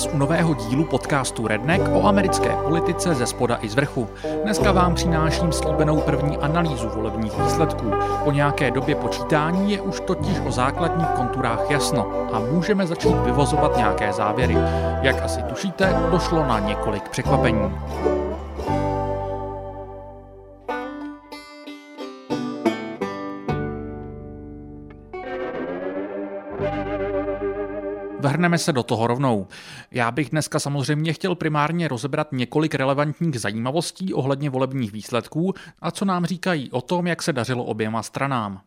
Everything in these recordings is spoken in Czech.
vás u nového dílu podcastu Redneck o americké politice ze spoda i z vrchu. Dneska vám přináším slíbenou první analýzu volebních výsledků. Po nějaké době počítání je už totiž o základních konturách jasno a můžeme začít vyvozovat nějaké závěry. Jak asi tušíte, došlo na několik překvapení. Vrhneme se do toho rovnou. Já bych dneska samozřejmě chtěl primárně rozebrat několik relevantních zajímavostí ohledně volebních výsledků a co nám říkají o tom, jak se dařilo oběma stranám.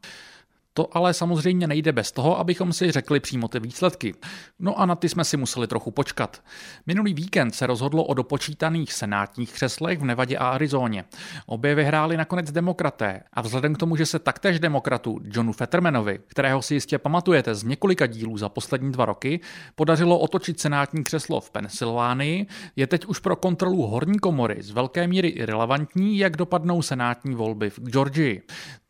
To ale samozřejmě nejde bez toho, abychom si řekli přímo ty výsledky. No a na ty jsme si museli trochu počkat. Minulý víkend se rozhodlo o dopočítaných senátních křeslech v Nevadě a Arizóně. Obě vyhráli nakonec demokraté a vzhledem k tomu, že se taktéž demokratu Johnu Fettermanovi, kterého si jistě pamatujete z několika dílů za poslední dva roky, podařilo otočit senátní křeslo v Pensylvánii, je teď už pro kontrolu horní komory z velké míry irrelevantní, jak dopadnou senátní volby v Georgii.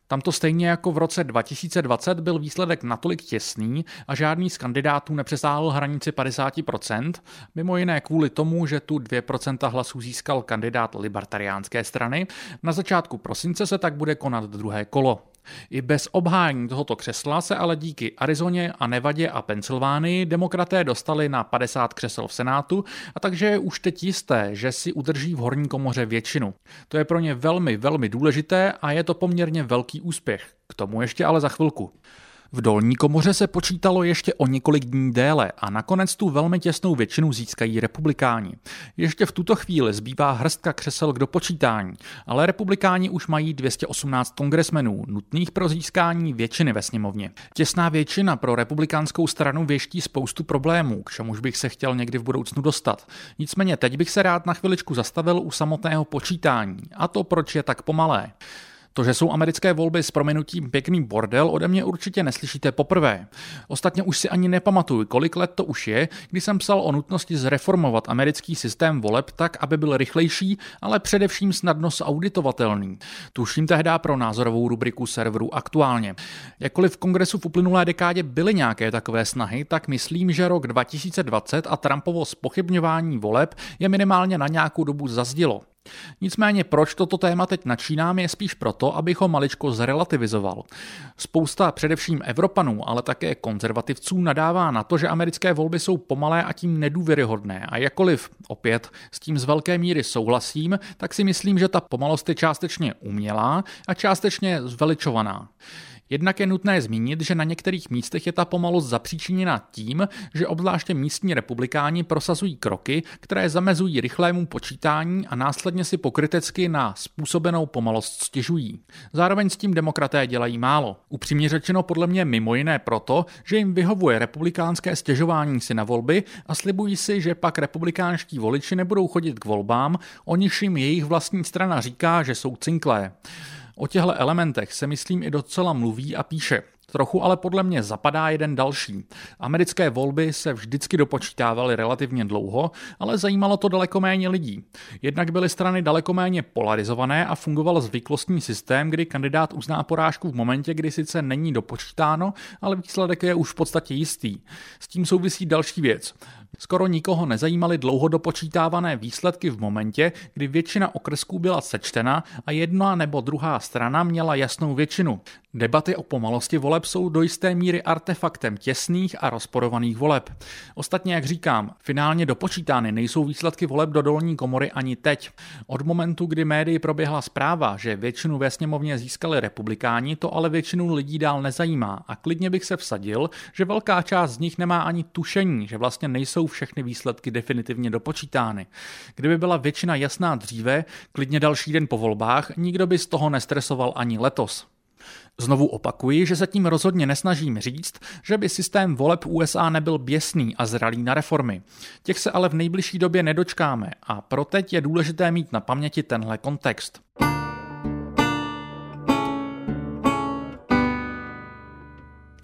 Tam to stejně jako v roce 2020 byl výsledek natolik těsný a žádný z kandidátů nepřesáhl hranici 50%, mimo jiné kvůli tomu, že tu 2% hlasů získal kandidát libertariánské strany. Na začátku prosince se tak bude konat druhé kolo. I bez obhájení tohoto křesla se ale díky Arizoně a Nevadě a Pensylvánii demokraté dostali na 50 křesel v Senátu a takže je už teď jisté, že si udrží v horní komoře většinu. To je pro ně velmi, velmi důležité a je to poměrně velký úspěch. K tomu ještě ale za chvilku. V dolní komoře se počítalo ještě o několik dní déle a nakonec tu velmi těsnou většinu získají republikáni. Ještě v tuto chvíli zbývá hrstka křesel k dopočítání, ale republikáni už mají 218 kongresmenů, nutných pro získání většiny ve sněmovně. Těsná většina pro republikánskou stranu věští spoustu problémů, k čemuž bych se chtěl někdy v budoucnu dostat. Nicméně teď bych se rád na chviličku zastavil u samotného počítání, a to proč je tak pomalé. To, že jsou americké volby s prominutím pěkný bordel, ode mě určitě neslyšíte poprvé. Ostatně už si ani nepamatuju, kolik let to už je, kdy jsem psal o nutnosti zreformovat americký systém voleb tak, aby byl rychlejší, ale především snadno auditovatelný. Tuším tehdy pro názorovou rubriku serveru aktuálně. Jakkoliv v kongresu v uplynulé dekádě byly nějaké takové snahy, tak myslím, že rok 2020 a Trumpovo spochybňování voleb je minimálně na nějakou dobu zazdilo. Nicméně proč toto téma teď načínám je spíš proto, abych ho maličko zrelativizoval. Spousta především Evropanů, ale také konzervativců nadává na to, že americké volby jsou pomalé a tím nedůvěryhodné a jakoliv opět s tím z velké míry souhlasím, tak si myslím, že ta pomalost je částečně umělá a částečně zveličovaná. Jednak je nutné zmínit, že na některých místech je ta pomalost zapříčiněna tím, že obzvláště místní republikáni prosazují kroky, které zamezují rychlému počítání a následně si pokrytecky na způsobenou pomalost stěžují. Zároveň s tím demokraté dělají málo. Upřímně řečeno podle mě mimo jiné proto, že jim vyhovuje republikánské stěžování si na volby a slibují si, že pak republikánští voliči nebudou chodit k volbám, o nichž jim jejich vlastní strana říká, že jsou cinklé. O těchto elementech se myslím i docela mluví a píše. Trochu ale podle mě zapadá jeden další. Americké volby se vždycky dopočítávaly relativně dlouho, ale zajímalo to daleko méně lidí. Jednak byly strany daleko méně polarizované a fungoval zvyklostní systém, kdy kandidát uzná porážku v momentě, kdy sice není dopočítáno, ale výsledek je už v podstatě jistý. S tím souvisí další věc. Skoro nikoho nezajímaly dlouho dopočítávané výsledky v momentě, kdy většina okrsků byla sečtena a jedna nebo druhá strana měla jasnou většinu. Debaty o pomalosti voleb jsou do jisté míry artefaktem těsných a rozporovaných voleb. Ostatně, jak říkám, finálně dopočítány nejsou výsledky voleb do dolní komory ani teď. Od momentu, kdy médii proběhla zpráva, že většinu ve sněmovně získali republikáni, to ale většinu lidí dál nezajímá a klidně bych se vsadil, že velká část z nich nemá ani tušení, že vlastně nejsou všechny výsledky definitivně dopočítány. Kdyby byla většina jasná dříve, klidně další den po volbách, nikdo by z toho nestresoval ani letos. Znovu opakuji, že se tím rozhodně nesnažím říct, že by systém voleb USA nebyl běsný a zralý na reformy. Těch se ale v nejbližší době nedočkáme a pro teď je důležité mít na paměti tenhle kontext.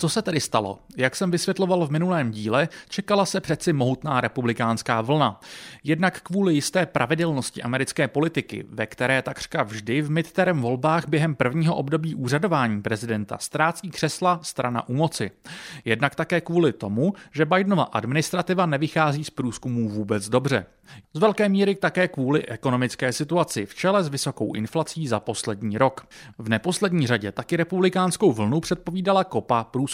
Co se tedy stalo? Jak jsem vysvětloval v minulém díle, čekala se přeci mohutná republikánská vlna. Jednak kvůli jisté pravidelnosti americké politiky, ve které takřka vždy v midterm volbách během prvního období úřadování prezidenta ztrácí křesla strana u moci. Jednak také kvůli tomu, že Bidenova administrativa nevychází z průzkumů vůbec dobře. Z velké míry také kvůli ekonomické situaci v čele s vysokou inflací za poslední rok. V neposlední řadě taky republikánskou vlnu předpovídala kopa průzkumů.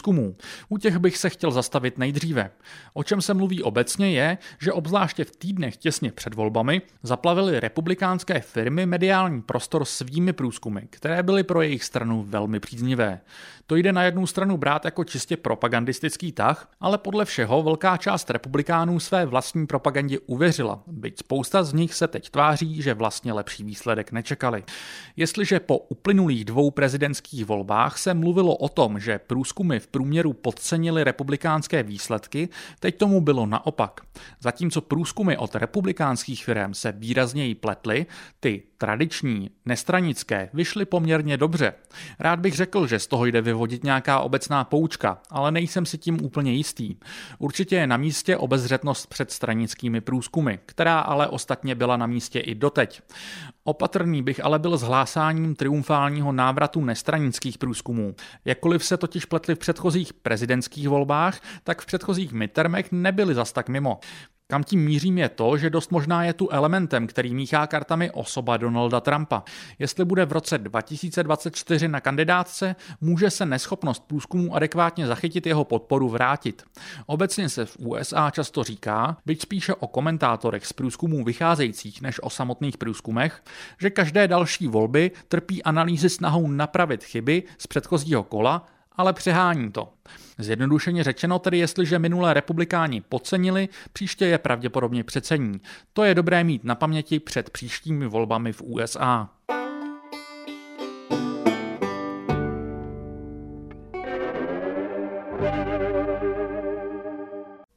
U těch bych se chtěl zastavit nejdříve. O čem se mluví obecně je, že obzvláště v týdnech těsně před volbami zaplavily republikánské firmy mediální prostor svými průzkumy, které byly pro jejich stranu velmi příznivé. To jde na jednu stranu brát jako čistě propagandistický tah, ale podle všeho velká část republikánů své vlastní propagandě uvěřila, byť spousta z nich se teď tváří, že vlastně lepší výsledek nečekali. Jestliže po uplynulých dvou prezidentských volbách se mluvilo o tom, že průzkumy v průměru podcenily republikánské výsledky, teď tomu bylo naopak. Zatímco průzkumy od republikánských firm se výrazněji pletly, ty tradiční, nestranické, vyšly poměrně dobře. Rád bych řekl, že z toho jde vyvodit nějaká obecná poučka, ale nejsem si tím úplně jistý. Určitě je na místě obezřetnost před stranickými průzkumy, která ale ostatně byla na místě i doteď. Opatrný bych ale byl s hlásáním triumfálního návratu nestranických průzkumů. Jakkoliv se totiž pletli v předchozích prezidentských volbách, tak v předchozích midtermech nebyli zas tak mimo. Kam tím mířím je to, že dost možná je tu elementem, který míchá kartami osoba Donalda Trumpa. Jestli bude v roce 2024 na kandidátce, může se neschopnost průzkumů adekvátně zachytit jeho podporu vrátit. Obecně se v USA často říká, byť spíše o komentátorech z průzkumů vycházejících než o samotných průzkumech, že každé další volby trpí analýzy snahou napravit chyby z předchozího kola ale přehání to. Zjednodušeně řečeno tedy, jestliže minulé republikáni podcenili, příště je pravděpodobně přecení. To je dobré mít na paměti před příštími volbami v USA.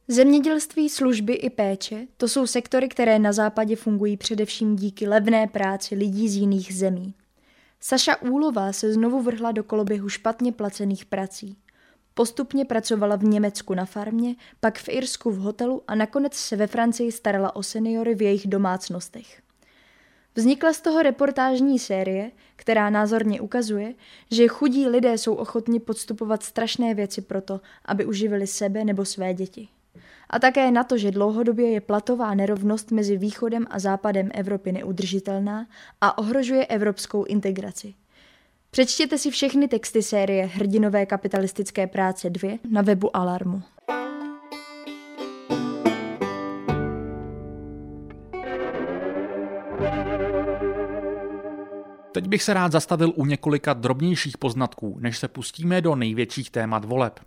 Zemědělství, služby i péče to jsou sektory, které na západě fungují především díky levné práci lidí z jiných zemí. Saša Úlová se znovu vrhla do koloběhu špatně placených prací. Postupně pracovala v Německu na farmě, pak v Irsku v hotelu a nakonec se ve Francii starala o seniory v jejich domácnostech. Vznikla z toho reportážní série, která názorně ukazuje, že chudí lidé jsou ochotni podstupovat strašné věci proto, aby uživili sebe nebo své děti a také na to, že dlouhodobě je platová nerovnost mezi východem a západem Evropy neudržitelná a ohrožuje evropskou integraci. Přečtěte si všechny texty série Hrdinové kapitalistické práce 2 na webu Alarmu. Teď bych se rád zastavil u několika drobnějších poznatků, než se pustíme do největších témat voleb.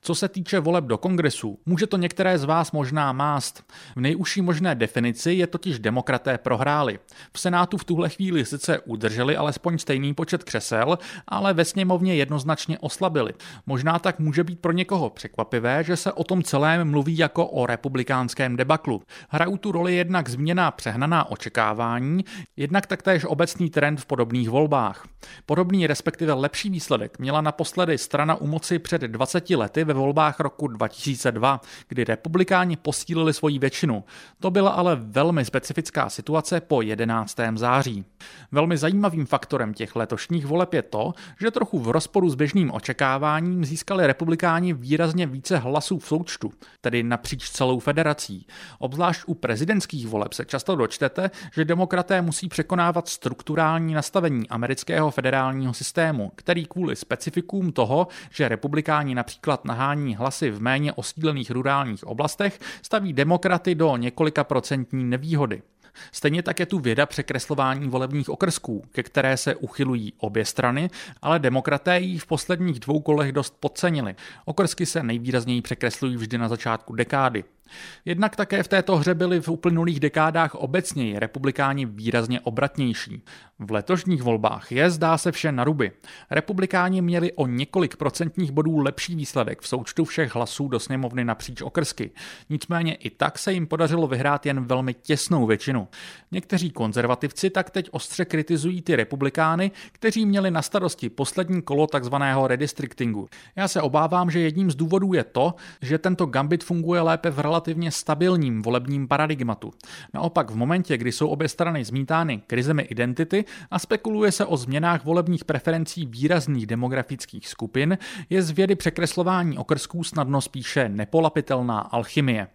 Co se týče voleb do kongresu, může to některé z vás možná mást. V nejužší možné definici je totiž demokraté prohráli. V Senátu v tuhle chvíli sice udrželi alespoň stejný počet křesel, ale ve sněmovně jednoznačně oslabili. Možná tak může být pro někoho překvapivé, že se o tom celém mluví jako o republikánském debaklu. Hrají tu roli jednak změna přehnaná očekávání, jednak taktéž obecný trend v podobných podobných volbách. Podobný respektive lepší výsledek měla naposledy strana u moci před 20 lety ve volbách roku 2002, kdy republikáni posílili svoji většinu. To byla ale velmi specifická situace po 11. září. Velmi zajímavým faktorem těch letošních voleb je to, že trochu v rozporu s běžným očekáváním získali republikáni výrazně více hlasů v součtu, tedy napříč celou federací. Obzvlášť u prezidentských voleb se často dočtete, že demokraté musí překonávat strukturální nastavení nastavení amerického federálního systému, který kvůli specifikům toho, že republikáni například nahání hlasy v méně osídlených rurálních oblastech, staví demokraty do několika procentní nevýhody. Stejně tak je tu věda překreslování volebních okrsků, ke které se uchylují obě strany, ale demokraté ji v posledních dvou kolech dost podcenili. Okrsky se nejvýrazněji překreslují vždy na začátku dekády. Jednak také v této hře byli v uplynulých dekádách obecněji republikáni výrazně obratnější. V letošních volbách je, zdá se, vše na ruby. Republikáni měli o několik procentních bodů lepší výsledek v součtu všech hlasů do sněmovny napříč okrsky. Nicméně i tak se jim podařilo vyhrát jen velmi těsnou většinu. Někteří konzervativci tak teď ostře kritizují ty republikány, kteří měli na starosti poslední kolo takzvaného redistrictingu. Já se obávám, že jedním z důvodů je to, že tento gambit funguje lépe v relativně stabilním volebním paradigmatu. Naopak v momentě, kdy jsou obě strany zmítány krizemi identity a spekuluje se o změnách volebních preferencí výrazných demografických skupin, je z vědy překreslování okrsků snadno spíše nepolapitelná alchymie.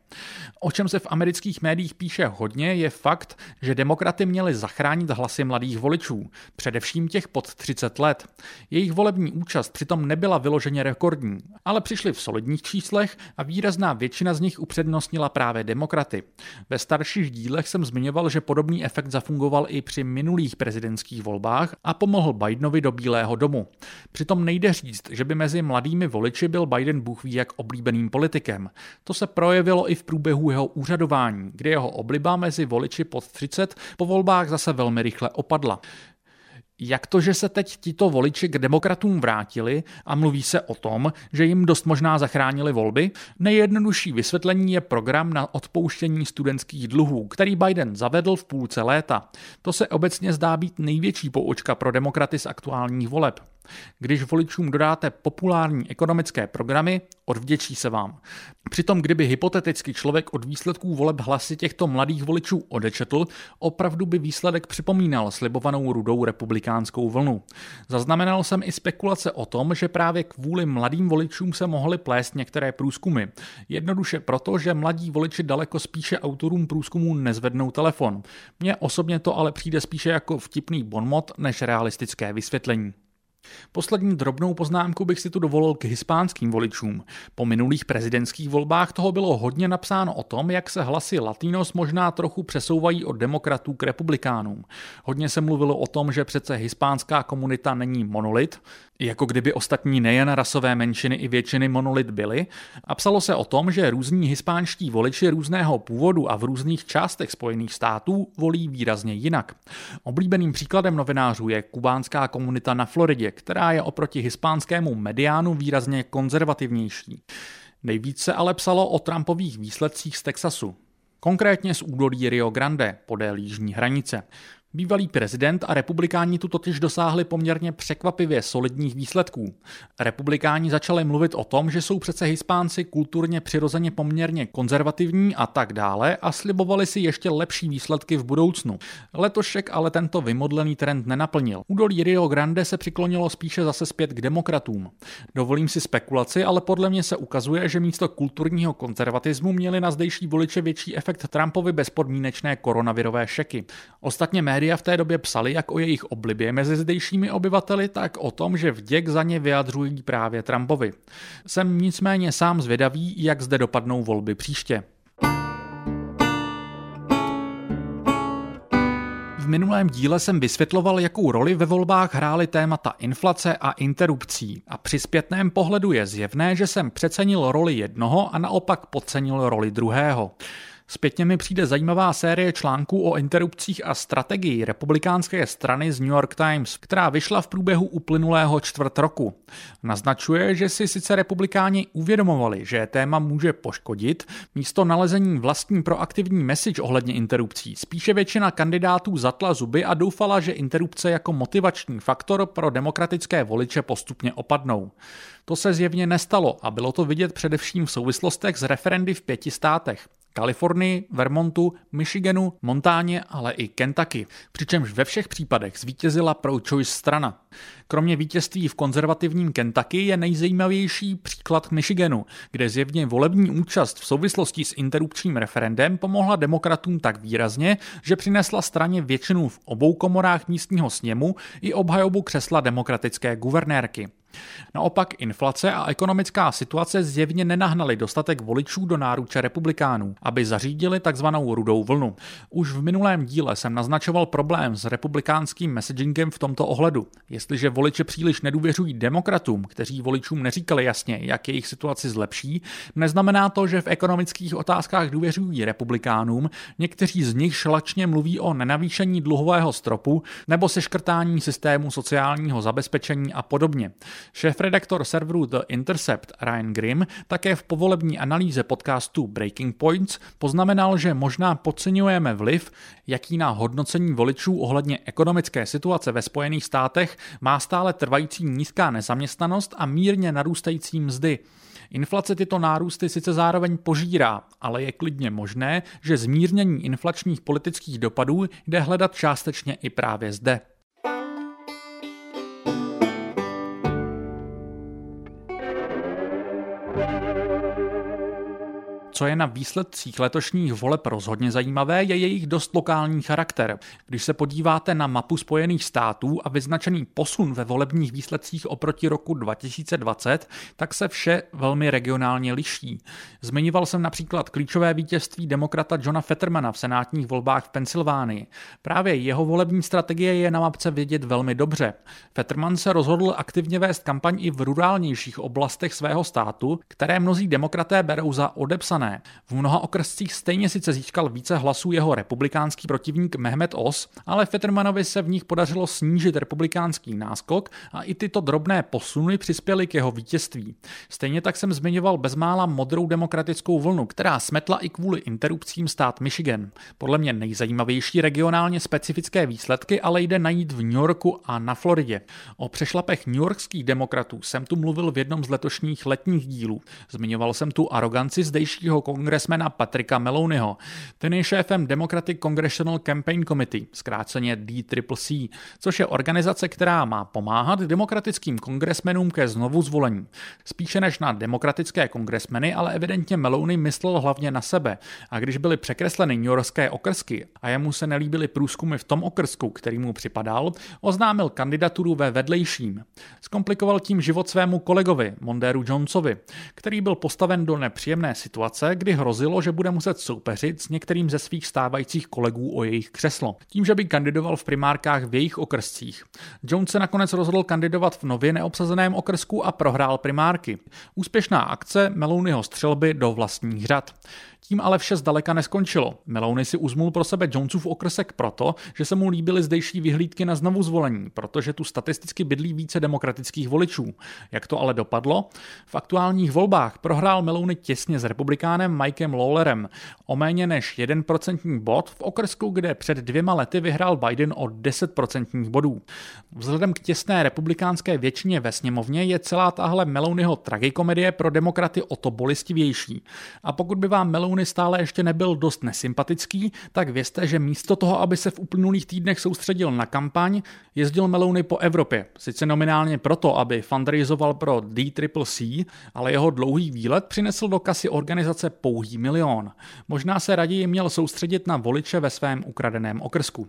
O čem se v amerických médiích píše hodně, je fakt, že demokraty měli zachránit hlasy mladých voličů, především těch pod 30 let. Jejich volební účast přitom nebyla vyloženě rekordní, ale přišli v solidních číslech a výrazná většina z nich upřednostnila právě demokraty. Ve starších dílech jsem zmiňoval, že podobný efekt zafungoval i při minulých prezidentských volbách a pomohl Bidenovi do Bílého domu. Přitom nejde říct, že by mezi mladými voliči byl Biden Bůh ví jak oblíbeným politikem. To se projevilo i v průběhu jeho úřadování, kdy jeho obliba mezi voliči pod 30 po volbách zase velmi rychle opadla. Jak to, že se teď tito voliči k demokratům vrátili a mluví se o tom, že jim dost možná zachránili volby? Nejjednodušší vysvětlení je program na odpouštění studentských dluhů, který Biden zavedl v půlce léta. To se obecně zdá být největší poučka pro demokraty z aktuálních voleb. Když voličům dodáte populární ekonomické programy, odvděčí se vám. Přitom, kdyby hypoteticky člověk od výsledků voleb hlasy těchto mladých voličů odečetl, opravdu by výsledek připomínal slibovanou rudou republikánskou vlnu. Zaznamenal jsem i spekulace o tom, že právě kvůli mladým voličům se mohly plést některé průzkumy. Jednoduše proto, že mladí voliči daleko spíše autorům průzkumů nezvednou telefon. Mně osobně to ale přijde spíše jako vtipný bonmot než realistické vysvětlení. Poslední drobnou poznámku bych si tu dovolil k hispánským voličům. Po minulých prezidentských volbách toho bylo hodně napsáno o tom, jak se hlasy Latinos možná trochu přesouvají od demokratů k republikánům. Hodně se mluvilo o tom, že přece hispánská komunita není monolit, jako kdyby ostatní nejen rasové menšiny i většiny monolit byly, a psalo se o tom, že různí hispánští voliči různého původu a v různých částech Spojených států volí výrazně jinak. Oblíbeným příkladem novinářů je kubánská komunita na Floridě, která je oproti hispánskému mediánu výrazně konzervativnější. Nejvíce ale psalo o Trumpových výsledcích z Texasu, konkrétně z údolí Rio Grande podél jižní hranice. Bývalý prezident a republikáni tu totiž dosáhli poměrně překvapivě solidních výsledků. Republikáni začali mluvit o tom, že jsou přece Hispánci kulturně přirozeně poměrně konzervativní a tak dále a slibovali si ještě lepší výsledky v budoucnu. Letošek ale tento vymodlený trend nenaplnil. Údolí Rio Grande se přiklonilo spíše zase zpět k demokratům. Dovolím si spekulaci, ale podle mě se ukazuje, že místo kulturního konzervatismu měli na zdejší voliče větší efekt Trumpovi bezpodmínečné koronavirové šeky. Ostatně média Média v té době psali jak o jejich oblibě mezi zdejšími obyvateli, tak o tom, že vděk za ně vyjadřují právě Trumpovi. Jsem nicméně sám zvědavý, jak zde dopadnou volby příště. V minulém díle jsem vysvětloval, jakou roli ve volbách hrály témata inflace a interrupcí. A při zpětném pohledu je zjevné, že jsem přecenil roli jednoho a naopak podcenil roli druhého. Zpětně mi přijde zajímavá série článků o interrupcích a strategii republikánské strany z New York Times, která vyšla v průběhu uplynulého čtvrt roku. Naznačuje, že si sice republikáni uvědomovali, že téma může poškodit, místo nalezení vlastní proaktivní message ohledně interrupcí. Spíše většina kandidátů zatla zuby a doufala, že interrupce jako motivační faktor pro demokratické voliče postupně opadnou. To se zjevně nestalo a bylo to vidět především v souvislostech s referendy v pěti státech. Kalifornii, Vermontu, Michiganu, Montáně, ale i Kentucky, přičemž ve všech případech zvítězila pro-choice strana. Kromě vítězství v konzervativním Kentucky je nejzajímavější příklad Michiganu, kde zjevně volební účast v souvislosti s interrupčním referendem pomohla demokratům tak výrazně, že přinesla straně většinu v obou komorách místního sněmu i obhajobu křesla demokratické guvernérky. Naopak inflace a ekonomická situace zjevně nenahnaly dostatek voličů do náruče republikánů, aby zařídili takzvanou rudou vlnu. Už v minulém díle jsem naznačoval problém s republikánským messagingem v tomto ohledu. Jestliže voliče příliš nedůvěřují demokratům, kteří voličům neříkali jasně, jak jejich situaci zlepší, neznamená to, že v ekonomických otázkách důvěřují republikánům, někteří z nich šlačně mluví o nenavýšení dluhového stropu nebo seškrtání systému sociálního zabezpečení a podobně. Šéf-redaktor serveru The Intercept Ryan Grimm také v povolební analýze podcastu Breaking Points poznamenal, že možná podceňujeme vliv, jaký na hodnocení voličů ohledně ekonomické situace ve Spojených státech má stále trvající nízká nezaměstnanost a mírně narůstající mzdy. Inflace tyto nárůsty sice zároveň požírá, ale je klidně možné, že zmírnění inflačních politických dopadů jde hledat částečně i právě zde. Co je na výsledcích letošních voleb rozhodně zajímavé, je jejich dost lokální charakter. Když se podíváte na mapu Spojených států a vyznačený posun ve volebních výsledcích oproti roku 2020, tak se vše velmi regionálně liší. Zmiňoval jsem například klíčové vítězství demokrata Johna Fettermana v senátních volbách v Pensylvánii. Právě jeho volební strategie je na mapce vidět velmi dobře. Fetterman se rozhodl aktivně vést kampaň i v rurálnějších oblastech svého státu, které mnozí demokraté berou za odepsané strany. V mnoha okrscích stejně sice získal více hlasů jeho republikánský protivník Mehmet Os, ale Fettermanovi se v nich podařilo snížit republikánský náskok a i tyto drobné posuny přispěly k jeho vítězství. Stejně tak jsem zmiňoval bezmála modrou demokratickou vlnu, která smetla i kvůli interrupcím stát Michigan. Podle mě nejzajímavější regionálně specifické výsledky ale jde najít v New Yorku a na Floridě. O přešlapech newyorských demokratů jsem tu mluvil v jednom z letošních letních dílů. Zmiňoval jsem tu aroganci zdejšího amerického kongresmena Patrika Meloniho. Ten je šéfem Democratic Congressional Campaign Committee, zkráceně DCCC, což je organizace, která má pomáhat demokratickým kongresmenům ke znovu zvolení. Spíše než na demokratické kongresmeny, ale evidentně Meloni myslel hlavně na sebe. A když byly překresleny Yorkské okrsky a jemu se nelíbily průzkumy v tom okrsku, který mu připadal, oznámil kandidaturu ve vedlejším. Zkomplikoval tím život svému kolegovi, Monderu Jonesovi, který byl postaven do nepříjemné situace, situace, kdy hrozilo, že bude muset soupeřit s některým ze svých stávajících kolegů o jejich křeslo, tím, že by kandidoval v primárkách v jejich okrscích. Jones se nakonec rozhodl kandidovat v nově neobsazeném okrsku a prohrál primárky. Úspěšná akce Meloniho střelby do vlastních řad. Tím ale vše zdaleka neskončilo. Meloni si uzmul pro sebe Jonesův okrsek proto, že se mu líbily zdejší vyhlídky na znovu zvolení, protože tu statisticky bydlí více demokratických voličů. Jak to ale dopadlo? V aktuálních volbách prohrál Meloni těsně s republikánem Mikem Lawlerem o méně než 1% bod v okrsku, kde před dvěma lety vyhrál Biden o 10% bodů. Vzhledem k těsné republikánské většině ve sněmovně je celá tahle Meloniho tragikomedie pro demokraty o to bolistivější. A pokud by vám Meloni Clooney stále ještě nebyl dost nesympatický, tak vězte, že místo toho, aby se v uplynulých týdnech soustředil na kampaň, jezdil Meloni po Evropě. Sice nominálně proto, aby fundraizoval pro DCCC, ale jeho dlouhý výlet přinesl do kasy organizace pouhý milion. Možná se raději měl soustředit na voliče ve svém ukradeném okrsku.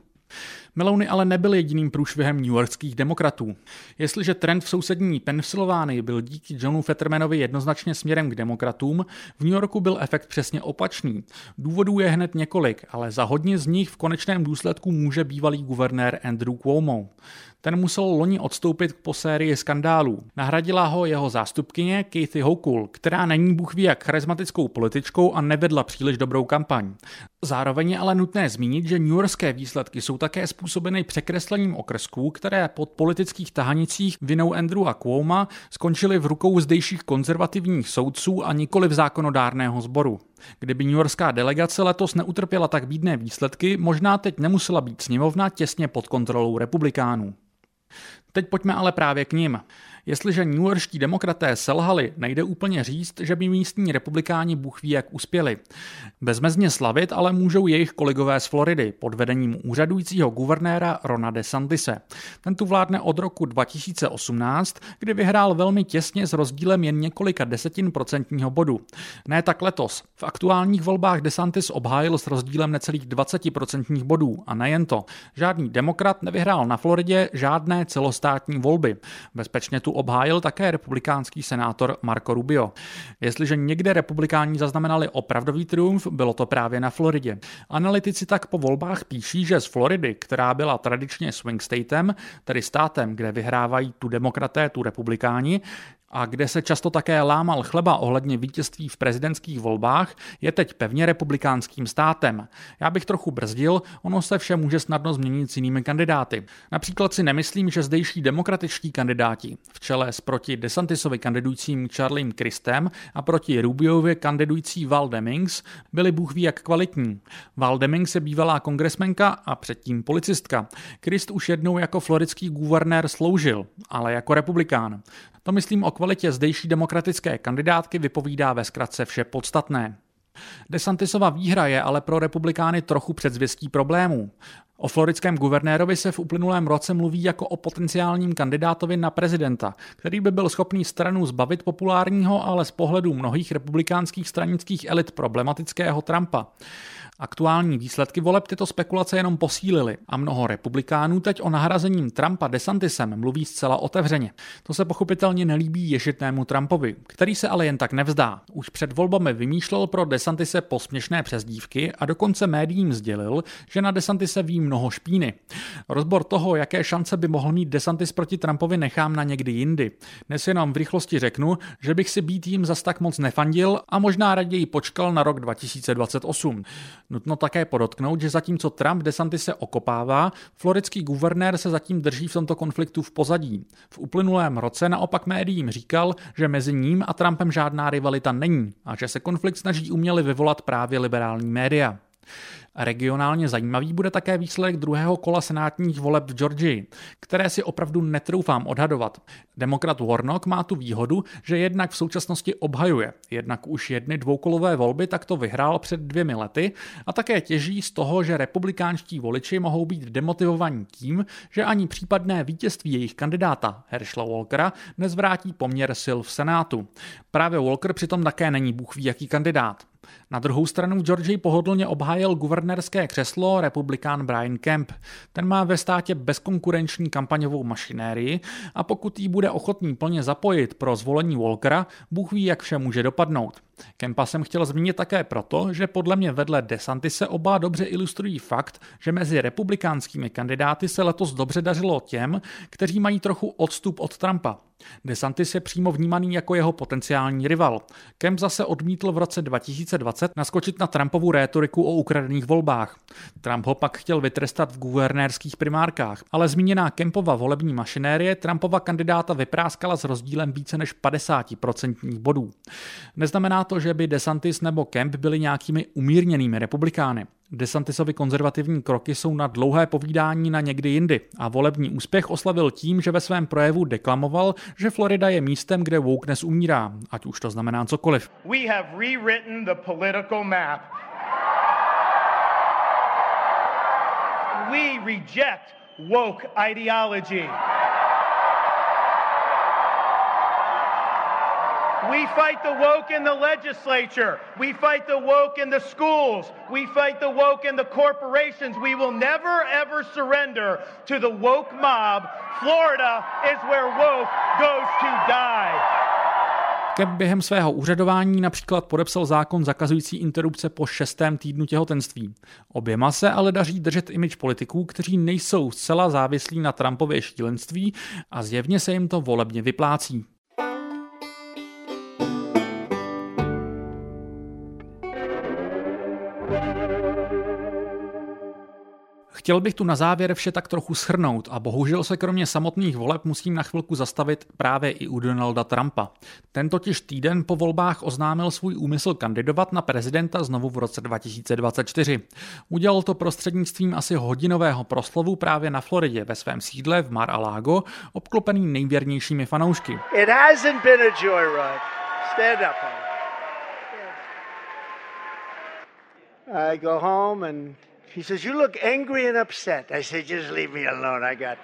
Meloni ale nebyl jediným průšvihem newyorských demokratů. Jestliže trend v sousední Pensylvánii byl díky Johnu Fettermanovi jednoznačně směrem k demokratům, v New Yorku byl efekt přesně opačný. Důvodů je hned několik, ale za hodně z nich v konečném důsledku může bývalý guvernér Andrew Cuomo. Ten musel loni odstoupit po sérii skandálů. Nahradila ho jeho zástupkyně Kathy Hochul, která není bůh ví jak charismatickou političkou a nevedla příliš dobrou kampaň. Zároveň je ale nutné zmínit, že newyorské výsledky jsou také způsobeny překreslením okrsků, které pod politických tahanicích vinou Andrew a Cuoma skončily v rukou zdejších konzervativních soudců a nikoli v zákonodárného sboru. Kdyby newyorská delegace letos neutrpěla tak bídné výsledky, možná teď nemusela být sněmovna těsně pod kontrolou republikánů. Teď pojďme ale právě k ním. Jestliže newyorští demokraté selhali, nejde úplně říct, že by místní republikáni Bůh ví, jak uspěli. Bezmezně slavit ale můžou jejich kolegové z Floridy pod vedením úřadujícího guvernéra Rona DeSantise. Ten tu vládne od roku 2018, kdy vyhrál velmi těsně s rozdílem jen několika desetin procentního bodu. Ne tak letos. V aktuálních volbách DeSantis obhájil s rozdílem necelých 20 procentních bodů a nejen to. Žádný demokrat nevyhrál na Floridě žádné celostátní volby. Bezpečně tu obhájil také republikánský senátor Marco Rubio. Jestliže někde republikáni zaznamenali opravdový triumf, bylo to právě na Floridě. Analytici tak po volbách píší, že z Floridy, která byla tradičně swing statem, tedy státem, kde vyhrávají tu demokraté, tu republikáni, a kde se často také lámal chleba ohledně vítězství v prezidentských volbách, je teď pevně republikánským státem. Já bych trochu brzdil, ono se vše může snadno změnit s jinými kandidáty. Například si nemyslím, že zdejší demokratičtí kandidáti v čele s proti DeSantisovi kandidujícím Charliem Christem a proti Rubiovi kandidující Val Demings byli bůh ví jak kvalitní. Val Demings je bývalá kongresmenka a předtím policistka. Christ už jednou jako floridský guvernér sloužil, ale jako republikán. To myslím o kvalitě zdejší demokratické kandidátky vypovídá ve zkratce vše podstatné. DeSantisova výhra je ale pro republikány trochu předzvěstí problémů. O floridském guvernérovi se v uplynulém roce mluví jako o potenciálním kandidátovi na prezidenta, který by byl schopný stranu zbavit populárního, ale z pohledu mnohých republikánských stranických elit problematického Trumpa. Aktuální výsledky voleb tyto spekulace jenom posílily a mnoho republikánů teď o nahrazením Trumpa DeSantisem mluví zcela otevřeně. To se pochopitelně nelíbí ješitnému Trumpovi, který se ale jen tak nevzdá. Už před volbami vymýšlel pro DeSantise posměšné přezdívky a dokonce médiím sdělil, že na DeSantise ví mnoho špíny. Rozbor toho, jaké šance by mohl mít DeSantis proti Trumpovi, nechám na někdy jindy. Dnes jenom v rychlosti řeknu, že bych si být jim zas tak moc nefandil a možná raději počkal na rok 2028. Nutno také podotknout, že zatímco Trump DeSantis se okopává, floridský guvernér se zatím drží v tomto konfliktu v pozadí. V uplynulém roce naopak médiím říkal, že mezi ním a Trumpem žádná rivalita není a že se konflikt snaží uměle vyvolat právě liberální média. Regionálně zajímavý bude také výsledek druhého kola senátních voleb v Georgii, které si opravdu netroufám odhadovat. Demokrat Warnock má tu výhodu, že jednak v současnosti obhajuje, jednak už jedny dvoukolové volby takto vyhrál před dvěmi lety a také těží z toho, že republikánští voliči mohou být demotivovaní tím, že ani případné vítězství jejich kandidáta Herschela Walkera nezvrátí poměr sil v Senátu. Právě Walker přitom také není bůh ví jaký kandidát. Na druhou stranu Georgii pohodlně obhájil guvernérské křeslo republikán Brian Kemp. Ten má ve státě bezkonkurenční kampaňovou mašinérii a pokud jí bude ochotný plně zapojit pro zvolení Walkera, Bůh ví, jak vše může dopadnout. Kempa jsem chtěl zmínit také proto, že podle mě vedle DeSanti se oba dobře ilustrují fakt, že mezi republikánskými kandidáty se letos dobře dařilo těm, kteří mají trochu odstup od Trumpa. DeSantis je přímo vnímaný jako jeho potenciální rival. Kemp zase odmítl v roce 2020 naskočit na Trumpovu rétoriku o ukradených volbách. Trump ho pak chtěl vytrestat v guvernérských primárkách, ale zmíněná Kempova volební mašinérie Trumpova kandidáta vypráskala s rozdílem více než 50% bodů. Neznamená to, že by DeSantis nebo Kemp byli nějakými umírněnými republikány. DeSantisovi konzervativní kroky jsou na dlouhé povídání na někdy jindy a volební úspěch oslavil tím, že ve svém projevu deklamoval, že Florida je místem, kde wokeness umírá, ať už to znamená cokoliv. We have the map. We reject woke ideology. We fight the woke in the legislature. We fight the woke in the schools. We fight the woke in the corporations. We will never, ever surrender to the woke mob. Florida is where woke goes to die. Kemp během svého úřadování například podepsal zákon zakazující interrupce po šestém týdnu těhotenství. Oběma se ale daří držet imič politiků, kteří nejsou zcela závislí na Trumpově šílenství a zjevně se jim to volebně vyplácí. Chtěl bych tu na závěr vše tak trochu shrnout a bohužel se kromě samotných voleb musím na chvilku zastavit právě i u Donalda Trumpa. Ten totiž týden po volbách oznámil svůj úmysl kandidovat na prezidenta znovu v roce 2024. Udělal to prostřednictvím asi hodinového proslovu právě na Floridě ve svém sídle v Mar-a-Lago, obklopený nejvěrnějšími fanoušky. It hasn't been a joyride. Stand up. I go home and He says, You look angry and upset. I said, Just leave me alone. I got.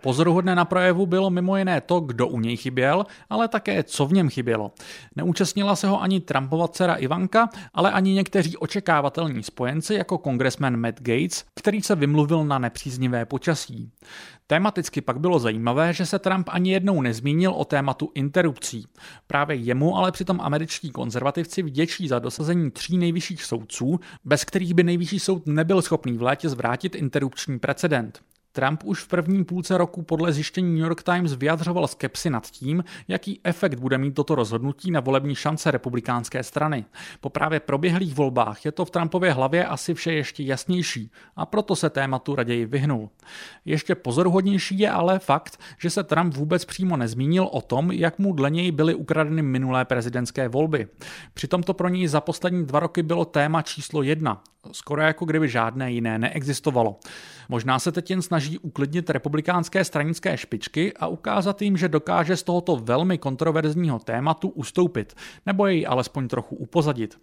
Pozoruhodné na projevu bylo mimo jiné to, kdo u něj chyběl, ale také co v něm chybělo. Neúčastnila se ho ani Trumpova dcera Ivanka, ale ani někteří očekávatelní spojenci jako kongresmen Matt Gates, který se vymluvil na nepříznivé počasí. Tematicky pak bylo zajímavé, že se Trump ani jednou nezmínil o tématu interrupcí. Právě jemu ale přitom američtí konzervativci vděčí za dosazení tří nejvyšších soudců, bez kterých by nejvyšší soud nebyl schopný v létě zvrátit interrupční precedent. Trump už v první půlce roku podle zjištění New York Times vyjadřoval skepsy nad tím, jaký efekt bude mít toto rozhodnutí na volební šance republikánské strany. Po právě proběhlých volbách je to v Trumpově hlavě asi vše ještě jasnější a proto se tématu raději vyhnul. Ještě pozoruhodnější je ale fakt, že se Trump vůbec přímo nezmínil o tom, jak mu dle něj byly ukradeny minulé prezidentské volby. Přitom to pro něj za poslední dva roky bylo téma číslo jedna, skoro jako kdyby žádné jiné neexistovalo. Možná se teď jen snaží uklidnit republikánské stranické špičky a ukázat jim, že dokáže z tohoto velmi kontroverzního tématu ustoupit, nebo jej alespoň trochu upozadit.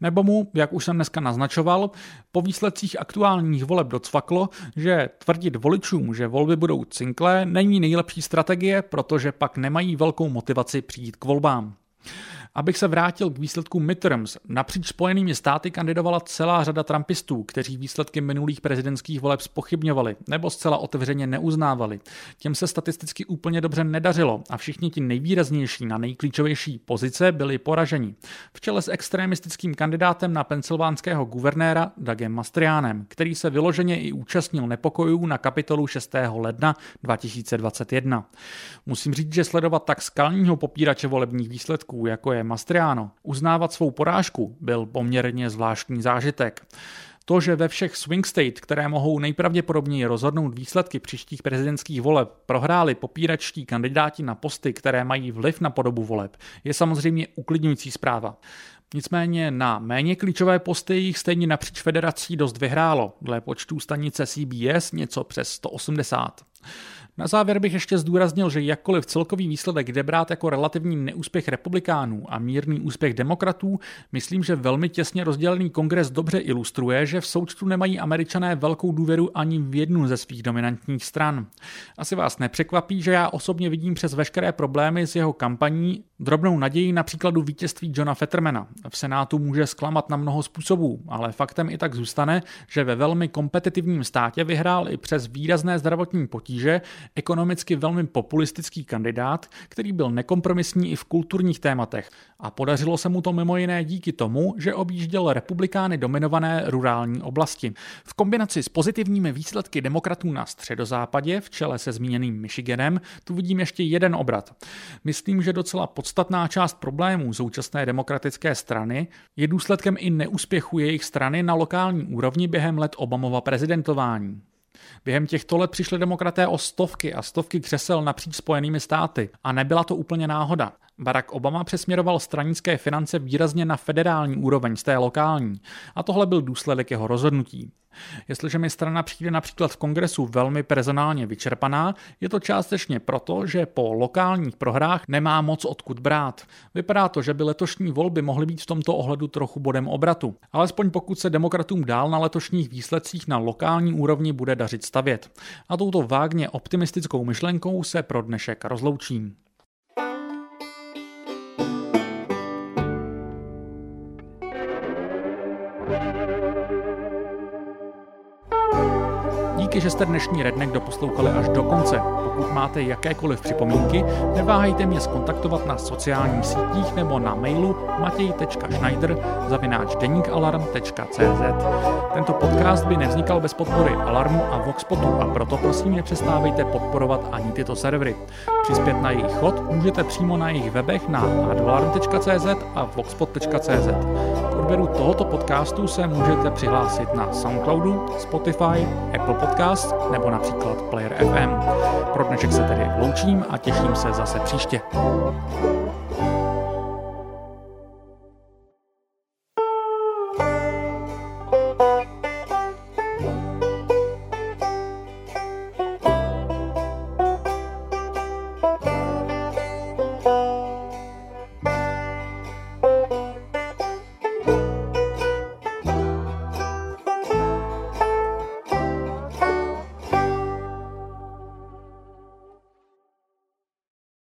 Nebo mu, jak už jsem dneska naznačoval, po výsledcích aktuálních voleb docvaklo, že tvrdit voličům, že volby budou cinklé, není nejlepší strategie, protože pak nemají velkou motivaci přijít k volbám. Abych se vrátil k výsledku midterms, napříč Spojenými státy kandidovala celá řada trumpistů, kteří výsledky minulých prezidentských voleb spochybňovali nebo zcela otevřeně neuznávali. Těm se statisticky úplně dobře nedařilo a všichni ti nejvýraznější na nejklíčovější pozice byli poraženi. V čele s extremistickým kandidátem na pensylvánského guvernéra Dagem Mastriánem, který se vyloženě i účastnil nepokojů na kapitolu 6. ledna 2021. Musím říct, že sledovat tak skalního popírače volebních výsledků, jako je Mastriano. Uznávat svou porážku byl poměrně zvláštní zážitek. To, že ve všech swing state, které mohou nejpravděpodobněji rozhodnout výsledky příštích prezidentských voleb, prohráli popíračtí kandidáti na posty, které mají vliv na podobu voleb, je samozřejmě uklidňující zpráva. Nicméně na méně klíčové posty jich stejně napříč federací dost vyhrálo, dle počtu stanice CBS něco přes 180. Na závěr bych ještě zdůraznil, že jakkoliv celkový výsledek jde brát jako relativní neúspěch republikánů a mírný úspěch demokratů, myslím, že velmi těsně rozdělený kongres dobře ilustruje, že v součtu nemají američané velkou důvěru ani v jednu ze svých dominantních stran. Asi vás nepřekvapí, že já osobně vidím přes veškeré problémy s jeho kampaní drobnou naději na příkladu vítězství Johna Fettermana. V Senátu může zklamat na mnoho způsobů, ale faktem i tak zůstane, že ve velmi kompetitivním státě vyhrál i přes výrazné zdravotní potíže ekonomicky velmi populistický kandidát, který byl nekompromisní i v kulturních tématech a podařilo se mu to mimo jiné díky tomu, že objížděl republikány dominované rurální oblasti. V kombinaci s pozitivními výsledky demokratů na středozápadě v čele se zmíněným Michiganem tu vidím ještě jeden obrat. Myslím, že docela podstatná část problémů současné demokratické strany je důsledkem i neúspěchu jejich strany na lokální úrovni během let Obamova prezidentování. Během těchto let přišli demokraté o stovky a stovky křesel napříč Spojenými státy a nebyla to úplně náhoda. Barack Obama přesměroval stranické finance výrazně na federální úroveň z té lokální a tohle byl důsledek jeho rozhodnutí. Jestliže mi strana přijde například v kongresu velmi personálně vyčerpaná, je to částečně proto, že po lokálních prohrách nemá moc odkud brát. Vypadá to, že by letošní volby mohly být v tomto ohledu trochu bodem obratu. Alespoň pokud se demokratům dál na letošních výsledcích na lokální úrovni bude dařit stavět. A touto vágně optimistickou myšlenkou se pro dnešek rozloučím. Díky, že jste dnešní Redneck doposlouchali až do konce. Pokud máte jakékoliv připomínky, neváhejte mě skontaktovat na sociálních sítích nebo na mailu matěj.schneider zavináč Tento podcast by nevznikal bez podpory Alarmu a Voxpotu a proto prosím nepřestávejte podporovat ani tyto servery. Přispět na jejich chod můžete přímo na jejich webech na advalarm.cz a voxpot.cz. K odběru tohoto podcastu se můžete přihlásit na Soundcloudu, Spotify, Apple Podcast nebo například Player FM. Pro dnešek se tedy loučím a těším se zase příště.